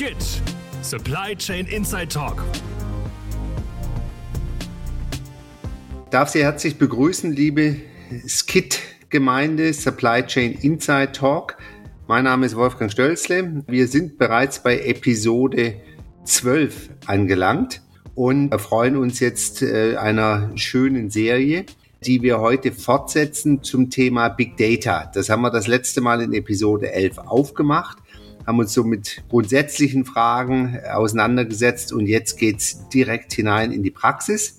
SKIT Supply Chain Inside Talk. Ich darf Sie herzlich begrüßen, liebe SKIT-Gemeinde Supply Chain Inside Talk. Mein Name ist Wolfgang Stölzle. Wir sind bereits bei Episode 12 angelangt und freuen uns jetzt äh, einer schönen Serie, die wir heute fortsetzen zum Thema Big Data. Das haben wir das letzte Mal in Episode 11 aufgemacht, haben uns so mit grundsätzlichen Fragen auseinandergesetzt und jetzt geht's direkt hinein in die Praxis.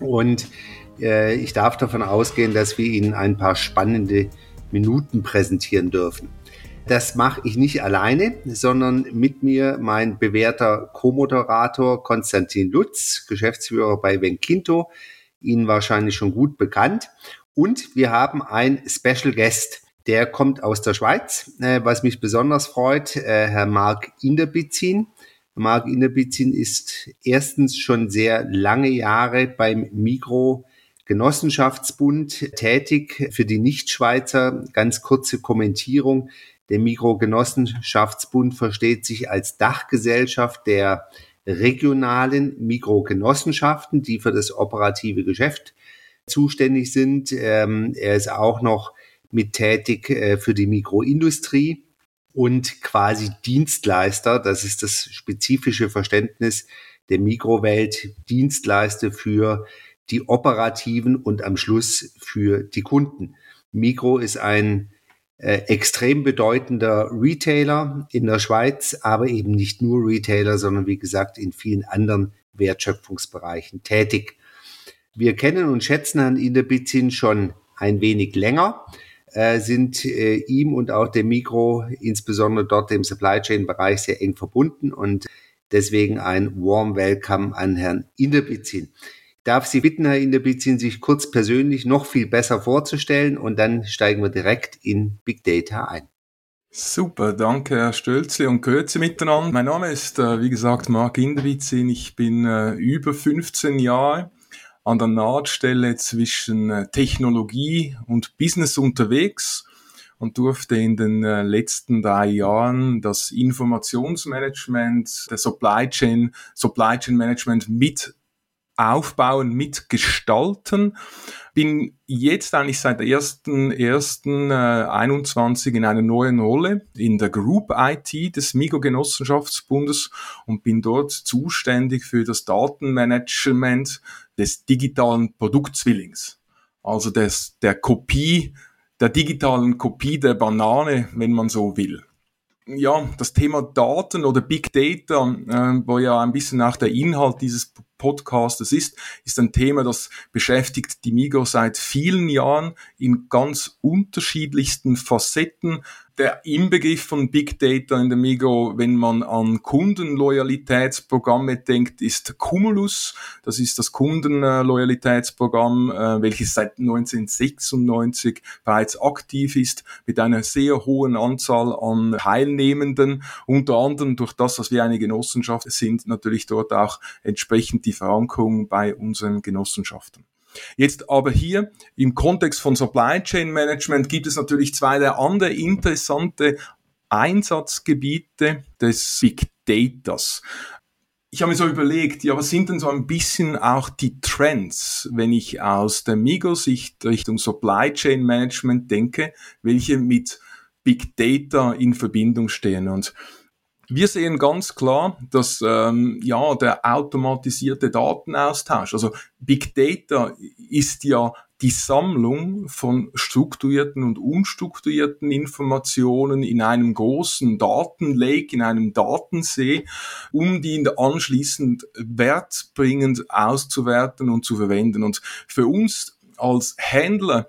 Und äh, ich darf davon ausgehen, dass wir Ihnen ein paar spannende Minuten präsentieren dürfen. Das mache ich nicht alleine, sondern mit mir mein bewährter Co-Moderator Konstantin Lutz, Geschäftsführer bei Venkinto, Ihnen wahrscheinlich schon gut bekannt. Und wir haben ein Special Guest, der kommt aus der Schweiz, äh, was mich besonders freut, äh, Herr Marc Inderbizin. Marc Inderbizin ist erstens schon sehr lange Jahre beim Mikro Genossenschaftsbund tätig. Für die Nichtschweizer ganz kurze Kommentierung. Der Mikrogenossenschaftsbund versteht sich als Dachgesellschaft der regionalen Mikrogenossenschaften, die für das operative Geschäft zuständig sind. Ähm, er ist auch noch mit tätig äh, für die Mikroindustrie und quasi Dienstleister. Das ist das spezifische Verständnis der Mikrowelt. Dienstleister für die operativen und am Schluss für die Kunden. Mikro ist ein äh, extrem bedeutender Retailer in der Schweiz, aber eben nicht nur Retailer, sondern wie gesagt in vielen anderen Wertschöpfungsbereichen tätig. Wir kennen und schätzen Herrn Inderbizin schon ein wenig länger, äh, sind äh, ihm und auch dem Mikro, insbesondere dort im Supply Chain Bereich, sehr eng verbunden und deswegen ein warm Welcome an Herrn Inderbizin darf Sie bitten, Herr Inderbizin, sich kurz persönlich noch viel besser vorzustellen und dann steigen wir direkt in Big Data ein. Super, danke Herr Stölzli und Grüezi miteinander. Mein Name ist, äh, wie gesagt, Marc Inderbizin. Ich bin äh, über 15 Jahre an der Nahtstelle zwischen äh, Technologie und Business unterwegs und durfte in den letzten drei Jahren das Informationsmanagement, der Supply Chain, Supply Chain Management mit aufbauen, mitgestalten. Bin jetzt eigentlich seit 1.1.21 äh, in einer neuen Rolle in der Group IT des Migo-Genossenschaftsbundes und bin dort zuständig für das Datenmanagement des digitalen Produktzwillings. Also des, der Kopie, der digitalen Kopie der Banane, wenn man so will ja, das Thema Daten oder Big Data, äh, wo ja ein bisschen auch der Inhalt dieses Podcastes ist, ist ein Thema, das beschäftigt die Migo seit vielen Jahren in ganz unterschiedlichsten Facetten der Inbegriff von Big Data in der Migo, wenn man an Kundenloyalitätsprogramme denkt, ist Cumulus. Das ist das Kundenloyalitätsprogramm, äh, welches seit 1996 bereits aktiv ist, mit einer sehr hohen Anzahl an Teilnehmenden. Unter anderem durch das, dass wir eine Genossenschaft sind, natürlich dort auch entsprechend die Verankerung bei unseren Genossenschaften. Jetzt aber hier im Kontext von Supply Chain Management gibt es natürlich zwei der andere interessante Einsatzgebiete des Big Datas. Ich habe mir so überlegt, ja, was sind denn so ein bisschen auch die Trends, wenn ich aus der Migo-Sicht Richtung Supply Chain Management denke, welche mit Big Data in Verbindung stehen? Und wir sehen ganz klar, dass ähm, ja der automatisierte Datenaustausch, also Big Data ist ja die Sammlung von strukturierten und unstrukturierten Informationen in einem großen Datenlake, in einem Datensee, um die anschließend wertbringend auszuwerten und zu verwenden. Und für uns als Händler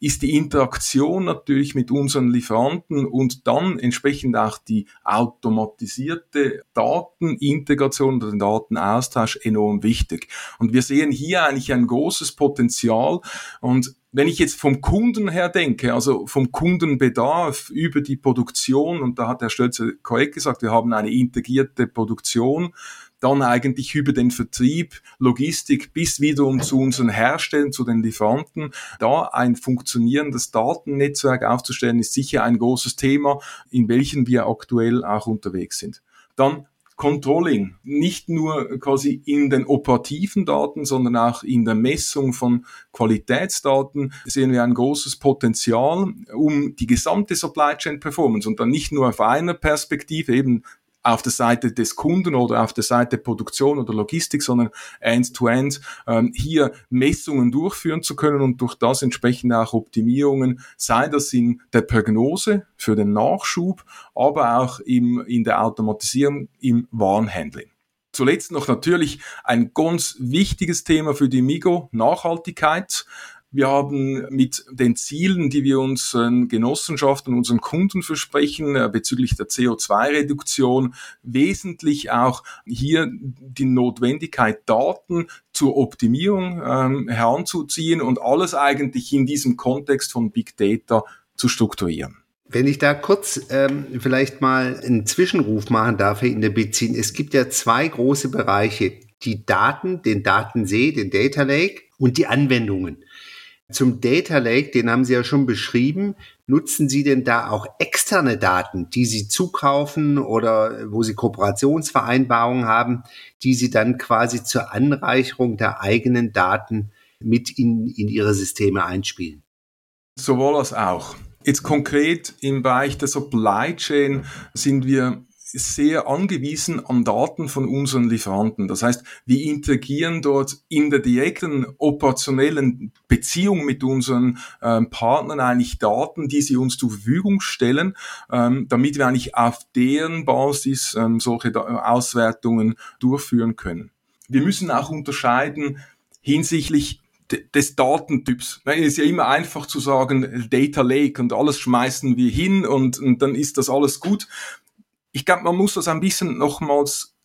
ist die Interaktion natürlich mit unseren Lieferanten und dann entsprechend auch die automatisierte Datenintegration oder den Datenaustausch enorm wichtig. Und wir sehen hier eigentlich ein großes Potenzial und wenn ich jetzt vom Kunden her denke, also vom Kundenbedarf über die Produktion, und da hat Herr Stölzer korrekt gesagt, wir haben eine integrierte Produktion, dann eigentlich über den Vertrieb, Logistik bis wiederum zu unseren Herstellern, zu den Lieferanten. Da ein funktionierendes Datennetzwerk aufzustellen, ist sicher ein großes Thema, in welchem wir aktuell auch unterwegs sind. Dann Controlling, nicht nur quasi in den operativen Daten, sondern auch in der Messung von Qualitätsdaten sehen wir ein großes Potenzial, um die gesamte Supply Chain Performance und dann nicht nur auf einer Perspektive, eben auf der Seite des Kunden oder auf der Seite Produktion oder Logistik, sondern end-to-end ähm, hier Messungen durchführen zu können und durch das entsprechend auch Optimierungen, sei das in der Prognose für den Nachschub, aber auch im, in der Automatisierung im Warenhandling. Zuletzt noch natürlich ein ganz wichtiges Thema für die Migo, Nachhaltigkeit. Wir haben mit den Zielen, die wir unseren Genossenschaften, unseren Kunden versprechen äh, bezüglich der CO2-Reduktion, wesentlich auch hier die Notwendigkeit, Daten zur Optimierung ähm, heranzuziehen und alles eigentlich in diesem Kontext von Big Data zu strukturieren. Wenn ich da kurz ähm, vielleicht mal einen Zwischenruf machen darf in der Beziehung. Es gibt ja zwei große Bereiche. Die Daten, den Datensee, den Data Lake und die Anwendungen. Zum Data Lake, den haben Sie ja schon beschrieben. Nutzen Sie denn da auch externe Daten, die Sie zukaufen oder wo Sie Kooperationsvereinbarungen haben, die Sie dann quasi zur Anreicherung der eigenen Daten mit in, in Ihre Systeme einspielen? Sowohl als auch. Jetzt konkret im Bereich der Supply Chain sind wir sehr angewiesen an Daten von unseren Lieferanten. Das heißt, wir interagieren dort in der direkten operationellen Beziehung mit unseren ähm, Partnern eigentlich Daten, die sie uns zur Verfügung stellen, ähm, damit wir eigentlich auf deren Basis ähm, solche Auswertungen durchführen können. Wir müssen auch unterscheiden hinsichtlich des Datentyps. Es ist ja immer einfach zu sagen, Data Lake und alles schmeißen wir hin und, und dann ist das alles gut ich glaube, man muss das ein bisschen nochmals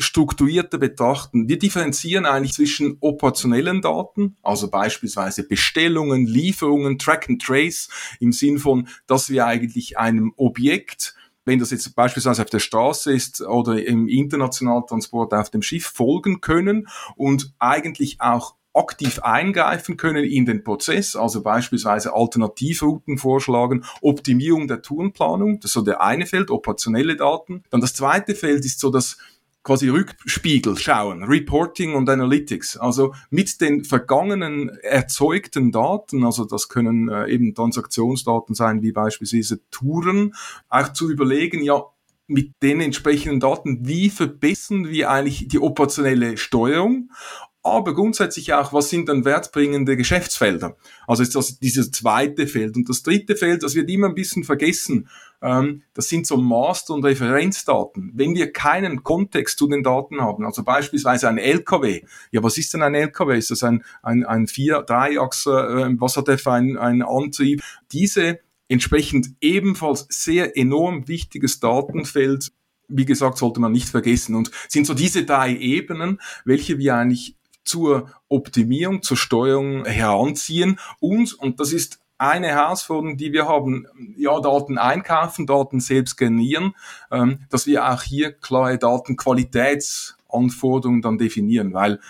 strukturierter betrachten. Wir differenzieren eigentlich zwischen operationellen Daten, also beispielsweise Bestellungen, Lieferungen, Track and Trace, im Sinn von, dass wir eigentlich einem Objekt wenn das jetzt beispielsweise auf der Straße ist oder im internationalen Transport auf dem Schiff folgen können und eigentlich auch aktiv eingreifen können in den Prozess, also beispielsweise Alternativrouten vorschlagen, Optimierung der Tourenplanung, das ist so der eine Feld, operationelle Daten. Dann das zweite Feld ist so das quasi Rückspiegel schauen, Reporting und Analytics. Also mit den vergangenen erzeugten Daten, also das können äh, eben Transaktionsdaten sein, wie beispielsweise Touren, auch zu überlegen, ja, mit den entsprechenden Daten, wie verbessern wir eigentlich die operationelle Steuerung aber grundsätzlich auch, was sind dann wertbringende Geschäftsfelder? Also ist das dieses zweite Feld. Und das dritte Feld, das wird immer ein bisschen vergessen, ähm, das sind so Master- und Referenzdaten. Wenn wir keinen Kontext zu den Daten haben, also beispielsweise ein LKW, ja, was ist denn ein LKW? Ist das ein, ein, ein Vier-, Dreiachser, äh, was hat der für einen, einen Antrieb? Diese entsprechend ebenfalls sehr enorm wichtiges Datenfeld wie gesagt, sollte man nicht vergessen. Und sind so diese drei Ebenen, welche wir eigentlich zur Optimierung, zur Steuerung heranziehen. Und, und das ist eine Herausforderung, die wir haben, ja, Daten einkaufen, Daten selbst generieren, ähm, dass wir auch hier klare Datenqualitätsanforderungen dann definieren, weil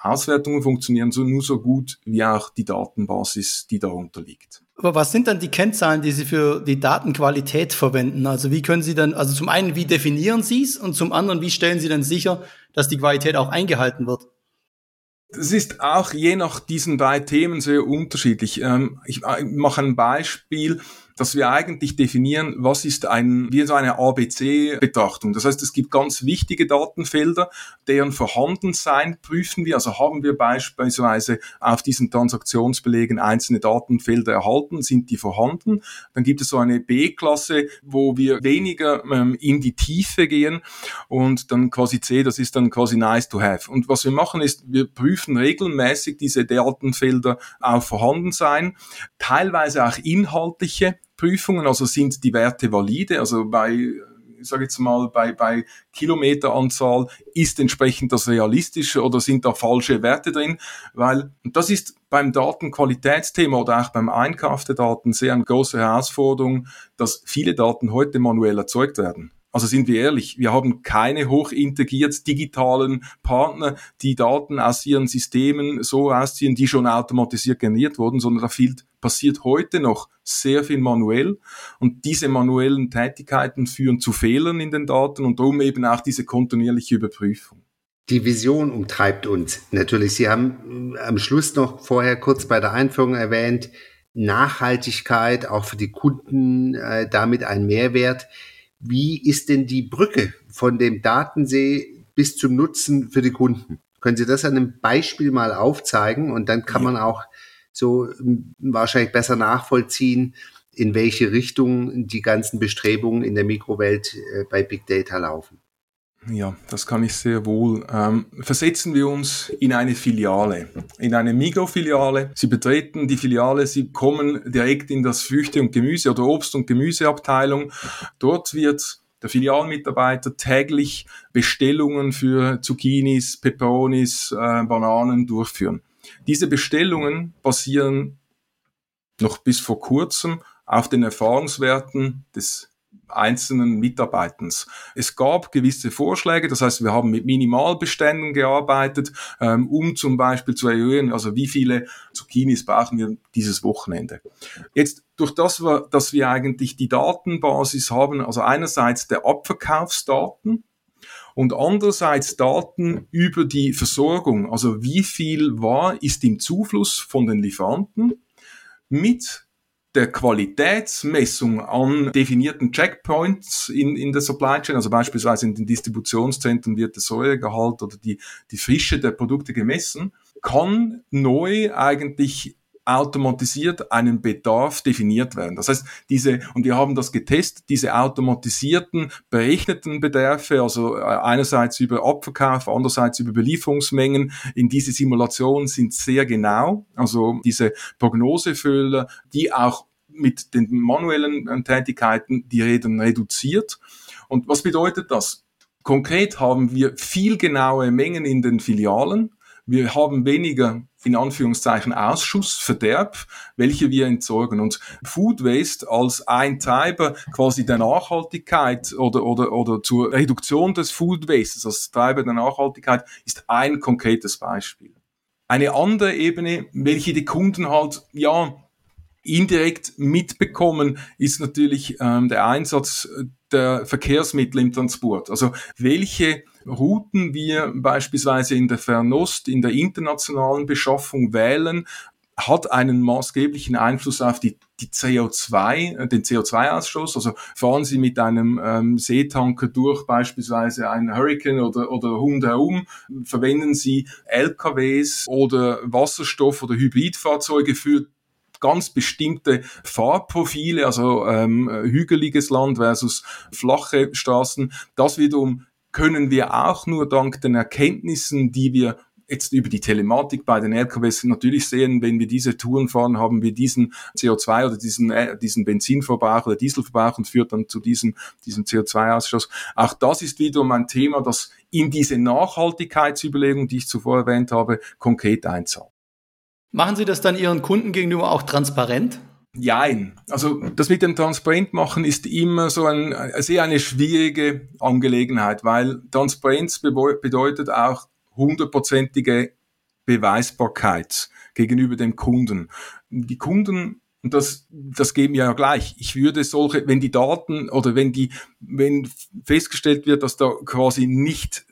Auswertungen funktionieren so, nur so gut wie auch die Datenbasis, die darunter liegt. Aber was sind dann die Kennzahlen, die Sie für die Datenqualität verwenden? Also wie können Sie dann, also zum einen, wie definieren Sie es und zum anderen, wie stellen Sie dann sicher, dass die Qualität auch eingehalten wird? Das ist auch je nach diesen drei Themen sehr unterschiedlich. Ähm, ich mache ein Beispiel dass wir eigentlich definieren, was ist ein, wie so eine ABC-Betrachtung. Das heißt, es gibt ganz wichtige Datenfelder, deren Vorhandensein prüfen wir. Also haben wir beispielsweise auf diesen Transaktionsbelegen einzelne Datenfelder erhalten, sind die vorhanden. Dann gibt es so eine B-Klasse, wo wir weniger ähm, in die Tiefe gehen und dann quasi C, das ist dann quasi nice to have. Und was wir machen ist, wir prüfen regelmäßig diese Datenfelder auf Vorhandensein, teilweise auch inhaltliche Prüfungen, also sind die Werte valide, also bei ich sage jetzt mal, bei, bei Kilometeranzahl ist entsprechend das realistische oder sind da falsche Werte drin, weil das ist beim Datenqualitätsthema oder auch beim Einkauf der Daten sehr eine große Herausforderung, dass viele Daten heute manuell erzeugt werden. Also sind wir ehrlich, wir haben keine hochintegriert digitalen Partner, die Daten aus ihren Systemen so ausziehen, die schon automatisiert generiert wurden, sondern da viel, passiert heute noch sehr viel manuell und diese manuellen Tätigkeiten führen zu Fehlern in den Daten und darum eben auch diese kontinuierliche Überprüfung. Die Vision umtreibt uns natürlich. Sie haben am Schluss noch vorher kurz bei der Einführung erwähnt, Nachhaltigkeit auch für die Kunden, äh, damit ein Mehrwert. Wie ist denn die Brücke von dem Datensee bis zum Nutzen für die Kunden? Können Sie das an einem Beispiel mal aufzeigen? Und dann kann man auch so hm, wahrscheinlich besser nachvollziehen, in welche Richtung die ganzen Bestrebungen in der Mikrowelt äh, bei Big Data laufen. Ja, das kann ich sehr wohl. Ähm, versetzen wir uns in eine Filiale, in eine Migro-Filiale. Sie betreten die Filiale, Sie kommen direkt in das Früchte- und Gemüse- oder Obst- und Gemüseabteilung. Dort wird der Filialmitarbeiter täglich Bestellungen für Zucchinis, Peperonis, äh, Bananen durchführen. Diese Bestellungen basieren noch bis vor kurzem auf den Erfahrungswerten des einzelnen Mitarbeitens. Es gab gewisse Vorschläge, das heißt, wir haben mit Minimalbeständen gearbeitet, ähm, um zum Beispiel zu erhöhen, also wie viele Zucchinis brauchen wir dieses Wochenende. Jetzt durch das, dass wir eigentlich die Datenbasis haben, also einerseits der Abverkaufsdaten, und andererseits Daten über die Versorgung, also wie viel war, ist im Zufluss von den Lieferanten mit der Qualitätsmessung an definierten Checkpoints in, in der Supply Chain, also beispielsweise in den Distributionszentren wird der Säuregehalt oder die, die Frische der Produkte gemessen, kann neu eigentlich automatisiert einen Bedarf definiert werden. Das heißt, diese, und wir haben das getestet, diese automatisierten, berechneten Bedarfe, also äh, einerseits über Abverkauf, andererseits über Belieferungsmengen, in diese Simulationen sind sehr genau, also diese Prognosefüller, die auch mit den manuellen äh, Tätigkeiten die Reden reduziert. Und was bedeutet das? Konkret haben wir viel genaue Mengen in den Filialen. Wir haben weniger in Anführungszeichen Ausschuss, Verderb, welche wir entsorgen. Und Food Waste als ein Treiber quasi der Nachhaltigkeit oder, oder, oder zur Reduktion des Food Wastes als Treiber der Nachhaltigkeit ist ein konkretes Beispiel. Eine andere Ebene, welche die Kunden halt, ja, indirekt mitbekommen, ist natürlich ähm, der Einsatz der Verkehrsmittel im Transport. Also welche Routen wir beispielsweise in der Fernost, in der internationalen Beschaffung wählen, hat einen maßgeblichen Einfluss auf die, die CO2, den CO2-Ausstoß. Also fahren Sie mit einem ähm, Seetanker durch beispielsweise einen Hurricane oder, oder rundherum, verwenden Sie LKWs oder Wasserstoff- oder Hybridfahrzeuge für ganz bestimmte Fahrprofile, also ähm, hügeliges Land versus flache Straßen. Das wiederum können wir auch nur dank den Erkenntnissen, die wir jetzt über die Telematik bei den LKWs natürlich sehen, wenn wir diese Touren fahren, haben wir diesen CO2 oder diesen, äh, diesen Benzinverbrauch oder Dieselverbrauch und führt dann zu diesem, diesem CO2-Ausstoß. Auch das ist wiederum ein Thema, das in diese Nachhaltigkeitsüberlegung, die ich zuvor erwähnt habe, konkret einzahlt. Machen Sie das dann Ihren Kunden gegenüber auch transparent? Jein. Also das mit dem Transparent machen ist immer so ein, sehr eine schwierige Angelegenheit, weil Transparenz bedeutet auch hundertprozentige Beweisbarkeit gegenüber dem Kunden. Die Kunden und das, das geben ja gleich. Ich würde solche, wenn die Daten oder wenn die, wenn festgestellt wird, dass da quasi nicht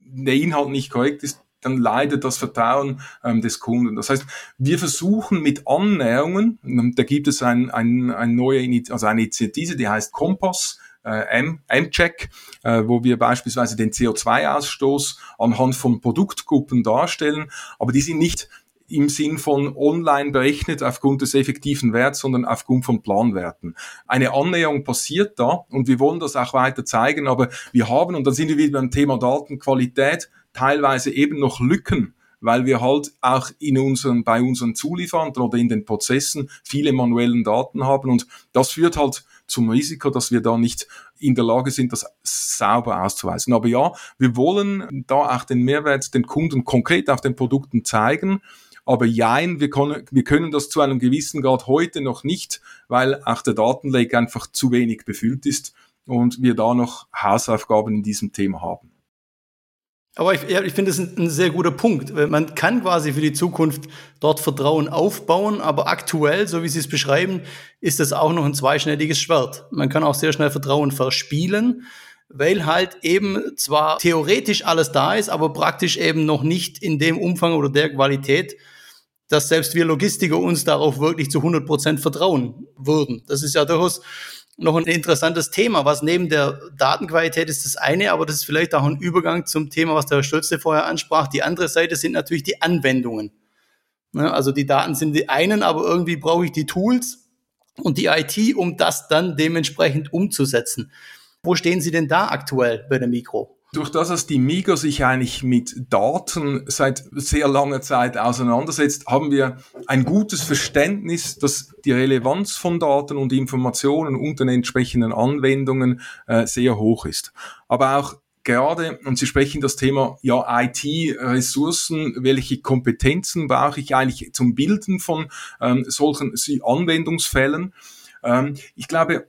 der Inhalt nicht korrekt ist, dann leidet das Vertrauen ähm, des Kunden. Das heißt, wir versuchen mit Annäherungen, ähm, da gibt es ein, ein, ein neue, also eine Initiative, die heißt Kompass, äh, M-Check, äh, wo wir beispielsweise den CO2-Ausstoß anhand von Produktgruppen darstellen, aber die sind nicht im Sinn von online berechnet aufgrund des effektiven Werts, sondern aufgrund von Planwerten. Eine Annäherung passiert da und wir wollen das auch weiter zeigen, aber wir haben, und dann sind wir wieder beim Thema Datenqualität, teilweise eben noch Lücken, weil wir halt auch in unseren, bei unseren Zulieferern oder in den Prozessen viele manuellen Daten haben und das führt halt zum Risiko, dass wir da nicht in der Lage sind, das sauber auszuweisen. Aber ja, wir wollen da auch den Mehrwert den Kunden konkret auf den Produkten zeigen. Aber jein, wir können, wir können das zu einem gewissen Grad heute noch nicht, weil auch der Datenlake einfach zu wenig befüllt ist und wir da noch Hausaufgaben in diesem Thema haben. Aber ich, ich finde es ein, ein, sehr guter Punkt. Man kann quasi für die Zukunft dort Vertrauen aufbauen, aber aktuell, so wie Sie es beschreiben, ist es auch noch ein zweischneidiges Schwert. Man kann auch sehr schnell Vertrauen verspielen, weil halt eben zwar theoretisch alles da ist, aber praktisch eben noch nicht in dem Umfang oder der Qualität, dass selbst wir Logistiker uns darauf wirklich zu 100 Prozent vertrauen würden. Das ist ja durchaus noch ein interessantes Thema, was neben der Datenqualität ist das eine, aber das ist vielleicht auch ein Übergang zum Thema, was der Herr Stölzle vorher ansprach. Die andere Seite sind natürlich die Anwendungen. Ne, also die Daten sind die einen, aber irgendwie brauche ich die Tools und die IT, um das dann dementsprechend umzusetzen. Wo stehen Sie denn da aktuell bei der Mikro? Durch das, dass die Migo sich eigentlich mit Daten seit sehr langer Zeit auseinandersetzt, haben wir ein gutes Verständnis, dass die Relevanz von Daten und Informationen und den entsprechenden Anwendungen äh, sehr hoch ist. Aber auch gerade, und Sie sprechen das Thema ja IT-Ressourcen, welche Kompetenzen brauche ich eigentlich zum Bilden von ähm, solchen Anwendungsfällen. Ähm, ich glaube,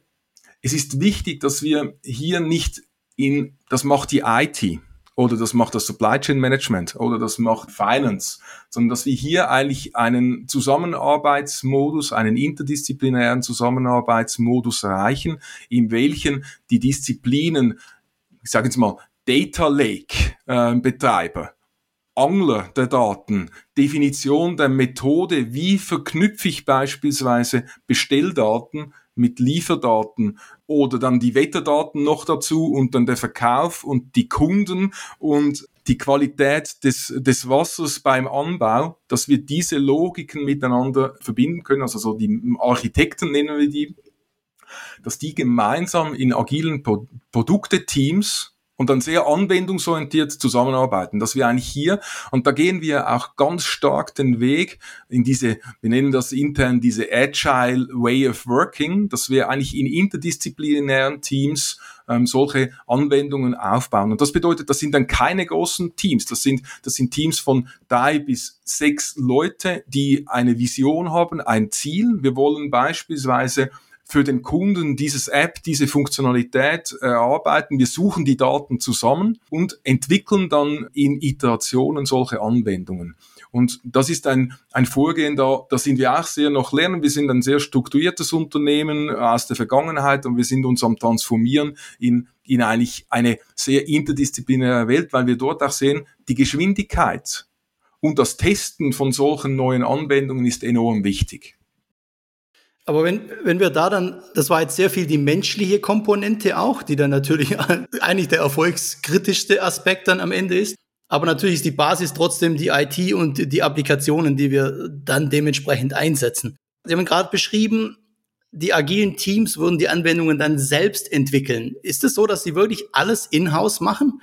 es ist wichtig, dass wir hier nicht in, das macht die IT oder das macht das Supply Chain Management oder das macht Finance, sondern dass wir hier eigentlich einen Zusammenarbeitsmodus, einen interdisziplinären Zusammenarbeitsmodus erreichen, in welchen die Disziplinen, ich sage jetzt mal, Data Lake äh, Betreiber, Angler der Daten, Definition der Methode, wie verknüpfe ich beispielsweise Bestelldaten mit Lieferdaten oder dann die Wetterdaten noch dazu und dann der Verkauf und die Kunden und die Qualität des, des Wassers beim Anbau, dass wir diese Logiken miteinander verbinden können, also so die Architekten nennen wir die, dass die gemeinsam in agilen Pro Produkte-Teams und dann sehr anwendungsorientiert zusammenarbeiten, dass wir eigentlich hier, und da gehen wir auch ganz stark den Weg in diese, wir nennen das intern diese Agile Way of Working, dass wir eigentlich in interdisziplinären Teams ähm, solche Anwendungen aufbauen. Und das bedeutet, das sind dann keine großen Teams, das sind, das sind Teams von drei bis sechs Leute, die eine Vision haben, ein Ziel. Wir wollen beispielsweise für den Kunden dieses App, diese Funktionalität erarbeiten. Wir suchen die Daten zusammen und entwickeln dann in Iterationen solche Anwendungen. Und das ist ein, ein Vorgehen, da, da sind wir auch sehr noch lernen. Wir sind ein sehr strukturiertes Unternehmen aus der Vergangenheit und wir sind uns am Transformieren in, in eigentlich eine sehr interdisziplinäre Welt, weil wir dort auch sehen, die Geschwindigkeit und das Testen von solchen neuen Anwendungen ist enorm wichtig. Aber wenn, wenn wir da dann, das war jetzt sehr viel die menschliche Komponente auch, die dann natürlich eigentlich der erfolgskritischste Aspekt dann am Ende ist. Aber natürlich ist die Basis trotzdem die IT und die Applikationen, die wir dann dementsprechend einsetzen. Sie haben gerade beschrieben, die agilen Teams würden die Anwendungen dann selbst entwickeln. Ist es so, dass sie wirklich alles in-house machen?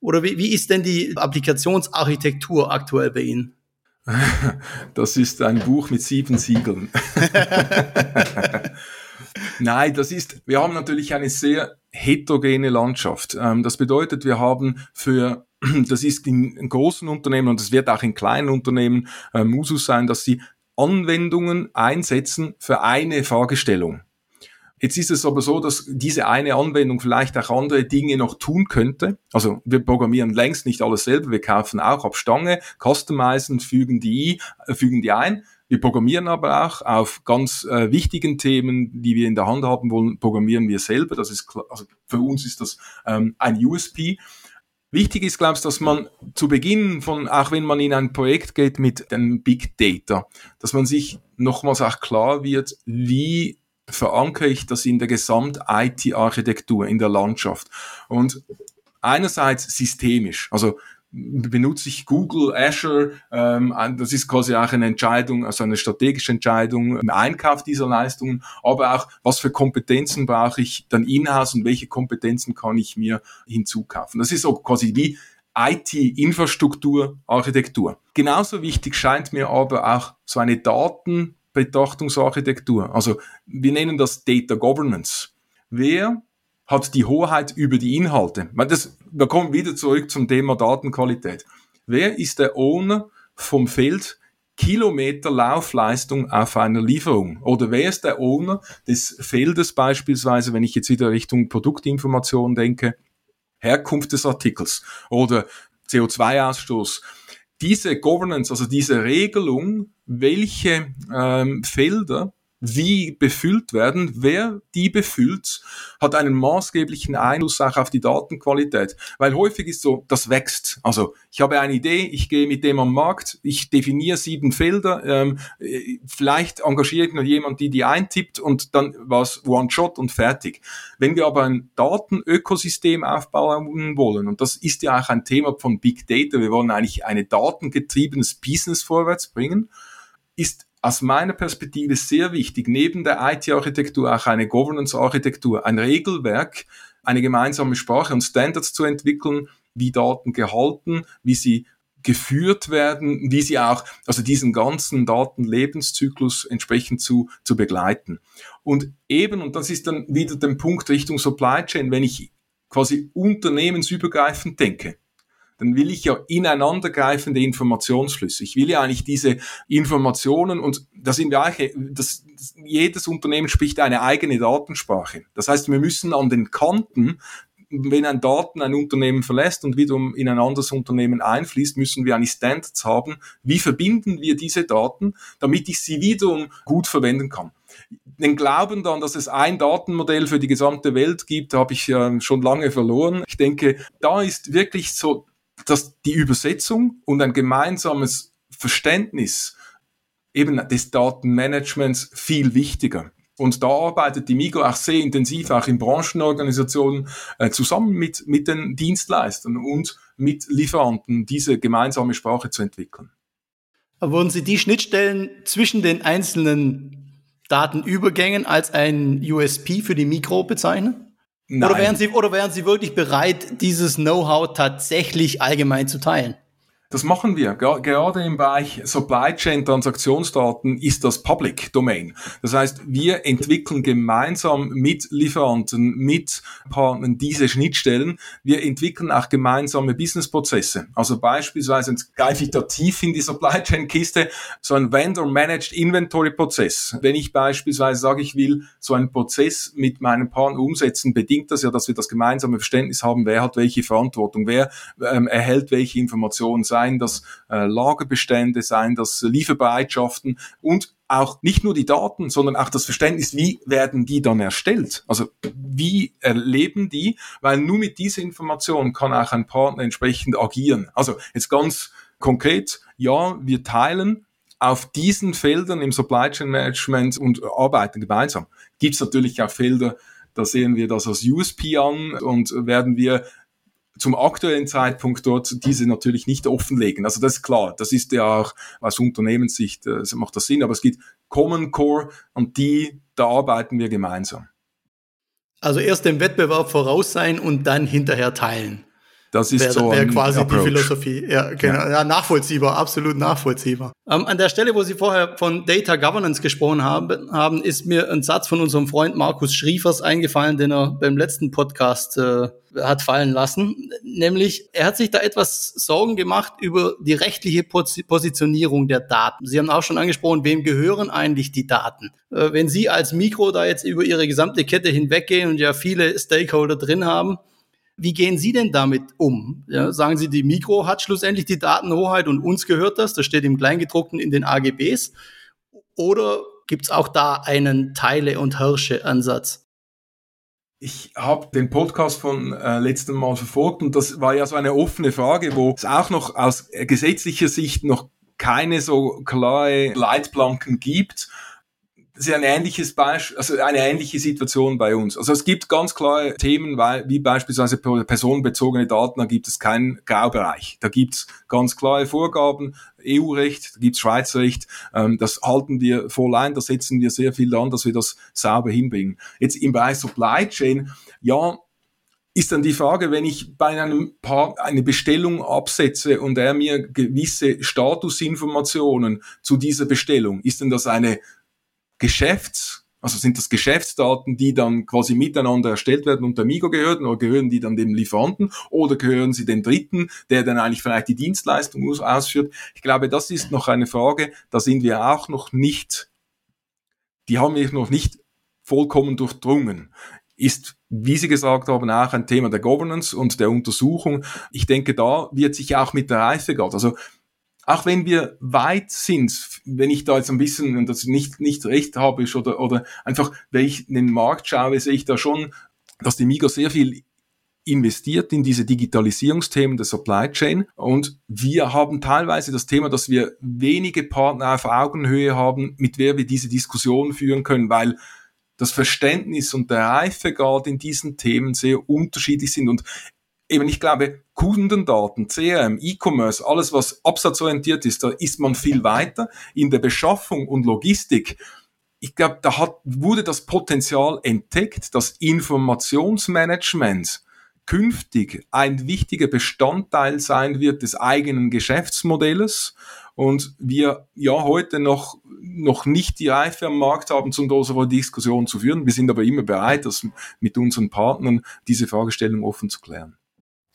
Oder wie, wie ist denn die Applikationsarchitektur aktuell bei Ihnen? Das ist ein Buch mit sieben Siegeln. Nein, das ist, wir haben natürlich eine sehr heterogene Landschaft. Ähm, das bedeutet, wir haben für, das ist in großen Unternehmen und es wird auch in kleinen Unternehmen, äh, muss es sein, dass sie Anwendungen einsetzen für eine Fragestellung. Jetzt ist es aber so, dass diese eine Anwendung vielleicht auch andere Dinge noch tun könnte. Also wir programmieren längst nicht alles selber, wir kaufen auch ab Stange, customizen, fügen die, äh, fügen die ein. Wir programmieren aber auch auf ganz äh, wichtigen Themen, die wir in der Hand haben wollen, programmieren wir selber. Das ist also für uns ist das ähm, ein USP. Wichtig ist, glaubst, dass man zu Beginn von, auch wenn man in ein Projekt geht mit dem Big Data, dass man sich nochmals auch klar wird, wie verankere ich das in der Gesamt-IT-Architektur, in der Landschaft. Und einerseits systemisch, also benutze ich Google, Azure, ähm, das ist quasi auch eine Entscheidung, also eine strategische Entscheidung im Einkauf dieser Leistungen, aber auch, was für Kompetenzen brauche ich dann in-house und welche Kompetenzen kann ich mir hinzukaufen. Das ist so quasi wie IT-Infrastruktur, Architektur. Genauso wichtig scheint mir aber auch so eine Daten- Betrachtungsarchitektur. Also wir nennen das Data Governance. Wer hat die Hoheit über die Inhalte? Das, wir kommen wieder zurück zum Thema Datenqualität. Wer ist der Owner vom Feld Kilometer Laufleistung auf einer Lieferung? Oder wer ist der Owner des Feldes beispielsweise, wenn ich jetzt wieder Richtung Produktinformation denke, Herkunft des Artikels oder CO2-Ausstoß? Diese Governance, also diese Regelung, welche ähm, Felder wie befüllt werden. Wer die befüllt, hat einen maßgeblichen Einfluss auch auf die Datenqualität. Weil häufig ist so, das wächst. Also ich habe eine Idee, ich gehe mit dem am Markt, ich definiere sieben Felder, ähm, vielleicht engagiere ich noch jemand, die die eintippt und dann war es One-Shot und fertig. Wenn wir aber ein Datenökosystem aufbauen wollen, und das ist ja auch ein Thema von Big Data, wir wollen eigentlich ein datengetriebenes Business vorwärts bringen, ist aus meiner Perspektive sehr wichtig, neben der IT-Architektur auch eine Governance-Architektur, ein Regelwerk, eine gemeinsame Sprache und Standards zu entwickeln, wie Daten gehalten, wie sie geführt werden, wie sie auch, also diesen ganzen Datenlebenszyklus entsprechend zu, zu begleiten. Und eben, und das ist dann wieder der Punkt Richtung Supply Chain, wenn ich quasi unternehmensübergreifend denke, dann will ich ja ineinandergreifende Informationsflüsse. Ich will ja eigentlich diese Informationen und da sind wir eigentlich, das, das, jedes Unternehmen spricht eine eigene Datensprache. Das heißt, wir müssen an den Kanten wenn ein Daten ein Unternehmen verlässt und wiederum in ein anderes Unternehmen einfließt, müssen wir eigentlich Standards haben. Wie verbinden wir diese Daten, damit ich sie wiederum gut verwenden kann? Den Glauben dann, dass es ein Datenmodell für die gesamte Welt gibt, habe ich äh, schon lange verloren. Ich denke, da ist wirklich so dass die Übersetzung und ein gemeinsames Verständnis eben des Datenmanagements viel wichtiger. Und da arbeitet die Migo auch sehr intensiv, auch in Branchenorganisationen, äh, zusammen mit, mit den Dienstleistern und mit Lieferanten, diese gemeinsame Sprache zu entwickeln. Aber würden Sie die Schnittstellen zwischen den einzelnen Datenübergängen als ein USP für die Mikro bezeichnen? Nein. Oder wären Sie, oder wären Sie wirklich bereit, dieses Know-how tatsächlich allgemein zu teilen? Das machen wir. Gerade im Bereich Supply Chain Transaktionsdaten ist das Public Domain. Das heißt, wir entwickeln gemeinsam mit Lieferanten, mit Partnern diese Schnittstellen. Wir entwickeln auch gemeinsame Businessprozesse. Also beispielsweise, jetzt greife ich da tief in die Supply Chain Kiste, so ein Vendor Managed Inventory Prozess. Wenn ich beispielsweise sage, ich will so einen Prozess mit meinem Partner umsetzen, bedingt das ja, dass wir das gemeinsame Verständnis haben, wer hat welche Verantwortung, wer ähm, erhält welche Informationen seien das äh, Lagerbestände, seien das Lieferbereitschaften und auch nicht nur die Daten, sondern auch das Verständnis, wie werden die dann erstellt? Also wie erleben die? Weil nur mit dieser Information kann auch ein Partner entsprechend agieren. Also jetzt ganz konkret, ja, wir teilen auf diesen Feldern im Supply Chain Management und arbeiten gemeinsam. Gibt es natürlich auch Felder, da sehen wir das als USP an und werden wir zum aktuellen Zeitpunkt dort diese natürlich nicht offenlegen. Also das ist klar, das ist ja auch aus Unternehmenssicht, äh, macht das Sinn, aber es gibt Common Core und die, da arbeiten wir gemeinsam. Also erst dem Wettbewerb voraus sein und dann hinterher teilen. Das ist wär, so wär quasi Approach. die Philosophie. Ja, genau. Ja. ja nachvollziehbar, absolut nachvollziehbar. Ähm, an der Stelle, wo Sie vorher von Data Governance gesprochen haben, haben, ist mir ein Satz von unserem Freund Markus Schriefers eingefallen, den er beim letzten Podcast äh, hat fallen lassen. Nämlich, er hat sich da etwas Sorgen gemacht über die rechtliche Positionierung der Daten. Sie haben auch schon angesprochen, wem gehören eigentlich die Daten? Äh, wenn Sie als Mikro da jetzt über Ihre gesamte Kette hinweggehen und ja viele Stakeholder drin haben, wie gehen Sie denn damit um? Ja, sagen Sie, die Mikro hat schlussendlich die Datenhoheit und uns gehört das, das steht im Kleingedruckten in den AGBs. Oder gibt es auch da einen Teile- und Hirsche-Ansatz? Ich habe den Podcast von äh, letztem Mal verfolgt und das war ja so eine offene Frage, wo es auch noch aus gesetzlicher Sicht noch keine so klare Leitplanken gibt das ist ein ähnliches Beispiel, also eine ähnliche Situation bei uns. Also es gibt ganz klare Themen, wie beispielsweise personenbezogene Daten, da gibt es keinen Graubereich. Da gibt es ganz klare Vorgaben, EU-Recht, da gibt es Schweizer Recht, ähm, das halten wir voll ein, da setzen wir sehr viel an, dass wir das sauber hinbringen. Jetzt im Bereich Supply Chain, ja, ist dann die Frage, wenn ich bei einem Paar eine Bestellung absetze und er mir gewisse Statusinformationen zu dieser Bestellung, ist denn das eine Geschäfts Also sind das Geschäftsdaten, die dann quasi miteinander erstellt werden und Migo gehören oder gehören die dann dem Lieferanten oder gehören sie dem Dritten, der dann eigentlich vielleicht die Dienstleistung ausführt? Ich glaube, das ist noch eine Frage, da sind wir auch noch nicht, die haben wir noch nicht vollkommen durchdrungen. Ist, wie Sie gesagt haben, auch ein Thema der Governance und der Untersuchung. Ich denke, da wird sich auch mit der Reifegrad, also auch wenn wir weit sind, wenn ich da jetzt ein bisschen und das nicht, nicht recht habe oder, oder einfach, wenn ich in den Markt schaue, sehe ich da schon, dass die Migo sehr viel investiert in diese Digitalisierungsthemen der Supply Chain. Und wir haben teilweise das Thema, dass wir wenige Partner auf Augenhöhe haben, mit der wir diese Diskussion führen können, weil das Verständnis und der Reifegrad in diesen Themen sehr unterschiedlich sind. Und eben, ich glaube, Kundendaten, CRM, E-Commerce, alles was absatzorientiert ist, da ist man viel weiter. In der Beschaffung und Logistik, ich glaube, da hat, wurde das Potenzial entdeckt, dass Informationsmanagement künftig ein wichtiger Bestandteil sein wird des eigenen Geschäftsmodells und wir ja heute noch, noch nicht die Reife am Markt haben, zum so Diskussion zu führen. Wir sind aber immer bereit, das mit unseren Partnern diese Fragestellung offen zu klären.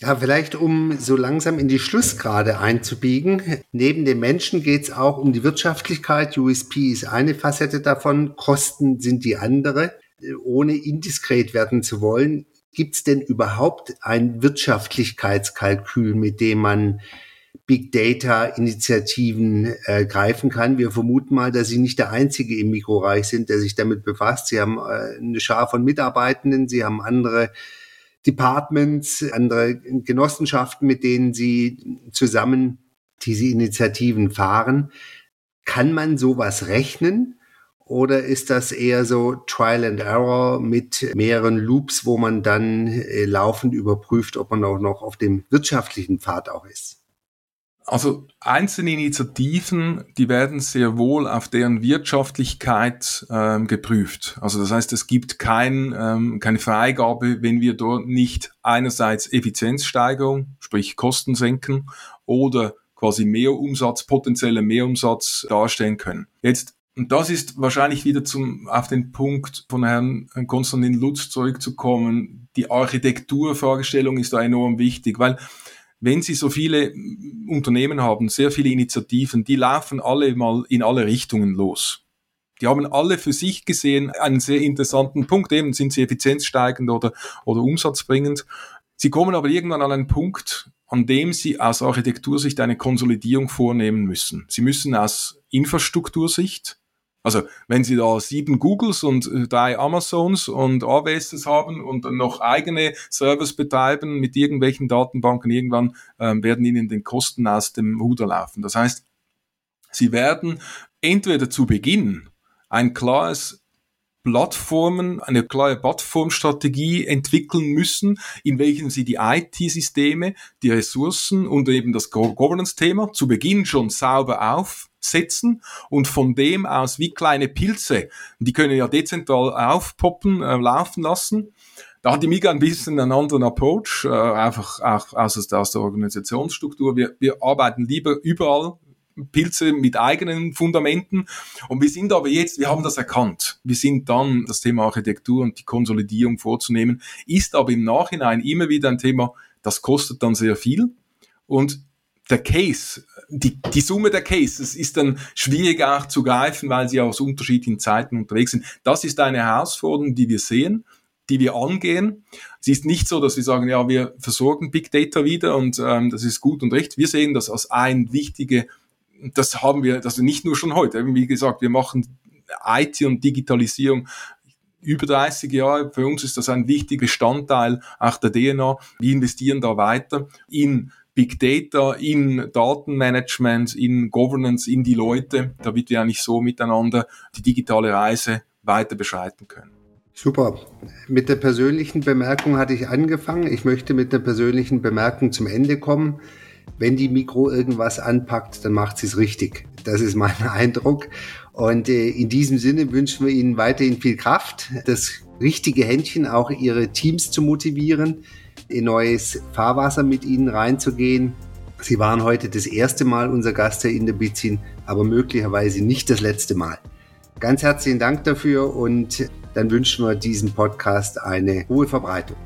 Ja, vielleicht um so langsam in die Schlussgrade einzubiegen. Neben dem Menschen geht es auch um die Wirtschaftlichkeit. USP ist eine Facette davon, Kosten sind die andere. Ohne indiskret werden zu wollen, gibt es denn überhaupt ein Wirtschaftlichkeitskalkül, mit dem man Big Data Initiativen äh, greifen kann. Wir vermuten mal, dass Sie nicht der Einzige im Mikroreich sind, der sich damit befasst. Sie haben äh, eine Schar von Mitarbeitenden, Sie haben andere Departments, andere Genossenschaften, mit denen sie zusammen diese Initiativen fahren. Kann man sowas rechnen? Oder ist das eher so Trial and Error mit mehreren Loops, wo man dann äh, laufend überprüft, ob man auch noch auf dem wirtschaftlichen Pfad auch ist? Also einzelne Initiativen, die werden sehr wohl auf deren Wirtschaftlichkeit ähm, geprüft. Also das heißt, es gibt kein, ähm, keine Freigabe, wenn wir dort nicht einerseits Effizienzsteigerung, sprich Kosten senken oder quasi Mehrumsatz, potenzielle Mehrumsatz darstellen können. Jetzt und das ist wahrscheinlich wieder zum, auf den Punkt von Herrn Konstantin Lutz zurückzukommen. Die Architekturfragestellung ist da enorm wichtig, weil wenn Sie so viele Unternehmen haben, sehr viele Initiativen, die laufen alle mal in alle Richtungen los. Die haben alle für sich gesehen einen sehr interessanten Punkt. Eben sind sie effizienzsteigend oder, oder umsatzbringend. Sie kommen aber irgendwann an einen Punkt, an dem sie aus Architektursicht eine Konsolidierung vornehmen müssen. Sie müssen aus Infrastruktursicht also wenn Sie da sieben Googles und äh, drei Amazons und AWSs haben und dann noch eigene Service betreiben mit irgendwelchen Datenbanken, irgendwann ähm, werden Ihnen den Kosten aus dem Ruder laufen. Das heißt, Sie werden entweder zu Beginn ein klares Plattformen, eine klare Plattformstrategie entwickeln müssen, in welchen sie die IT-Systeme, die Ressourcen und eben das Governance-Thema zu Beginn schon sauber aufsetzen und von dem aus wie kleine Pilze, die können ja dezentral aufpoppen, äh, laufen lassen. Da hat die MIGA ein bisschen einen anderen Approach, äh, einfach auch aus, aus der Organisationsstruktur. Wir, wir arbeiten lieber überall Pilze mit eigenen Fundamenten. Und wir sind aber jetzt, wir haben das erkannt. Wir sind dann, das Thema Architektur und die Konsolidierung vorzunehmen, ist aber im Nachhinein immer wieder ein Thema, das kostet dann sehr viel. Und der Case, die, die Summe der Cases ist dann schwierig auch zu greifen, weil sie aus unterschiedlichen Zeiten unterwegs sind. Das ist eine Herausforderung, die wir sehen die wir angehen. Es ist nicht so, dass wir sagen, ja, wir versorgen Big Data wieder und ähm, das ist gut und recht. Wir sehen das als ein wichtige das haben wir, also nicht nur schon heute. Wie gesagt, wir machen IT und Digitalisierung über 30 Jahre. Für uns ist das ein wichtiger Bestandteil auch der DNA. Wir investieren da weiter in Big Data, in Datenmanagement, in Governance, in die Leute, damit wir eigentlich so miteinander die digitale Reise weiter beschreiten können. Super. Mit der persönlichen Bemerkung hatte ich angefangen. Ich möchte mit der persönlichen Bemerkung zum Ende kommen wenn die Mikro irgendwas anpackt, dann macht sie es richtig. Das ist mein Eindruck. Und äh, in diesem Sinne wünschen wir Ihnen weiterhin viel Kraft, das richtige Händchen, auch Ihre Teams zu motivieren, in neues Fahrwasser mit Ihnen reinzugehen. Sie waren heute das erste Mal unser Gast, Herr Indebizin, aber möglicherweise nicht das letzte Mal. Ganz herzlichen Dank dafür und dann wünschen wir diesem Podcast eine hohe Verbreitung.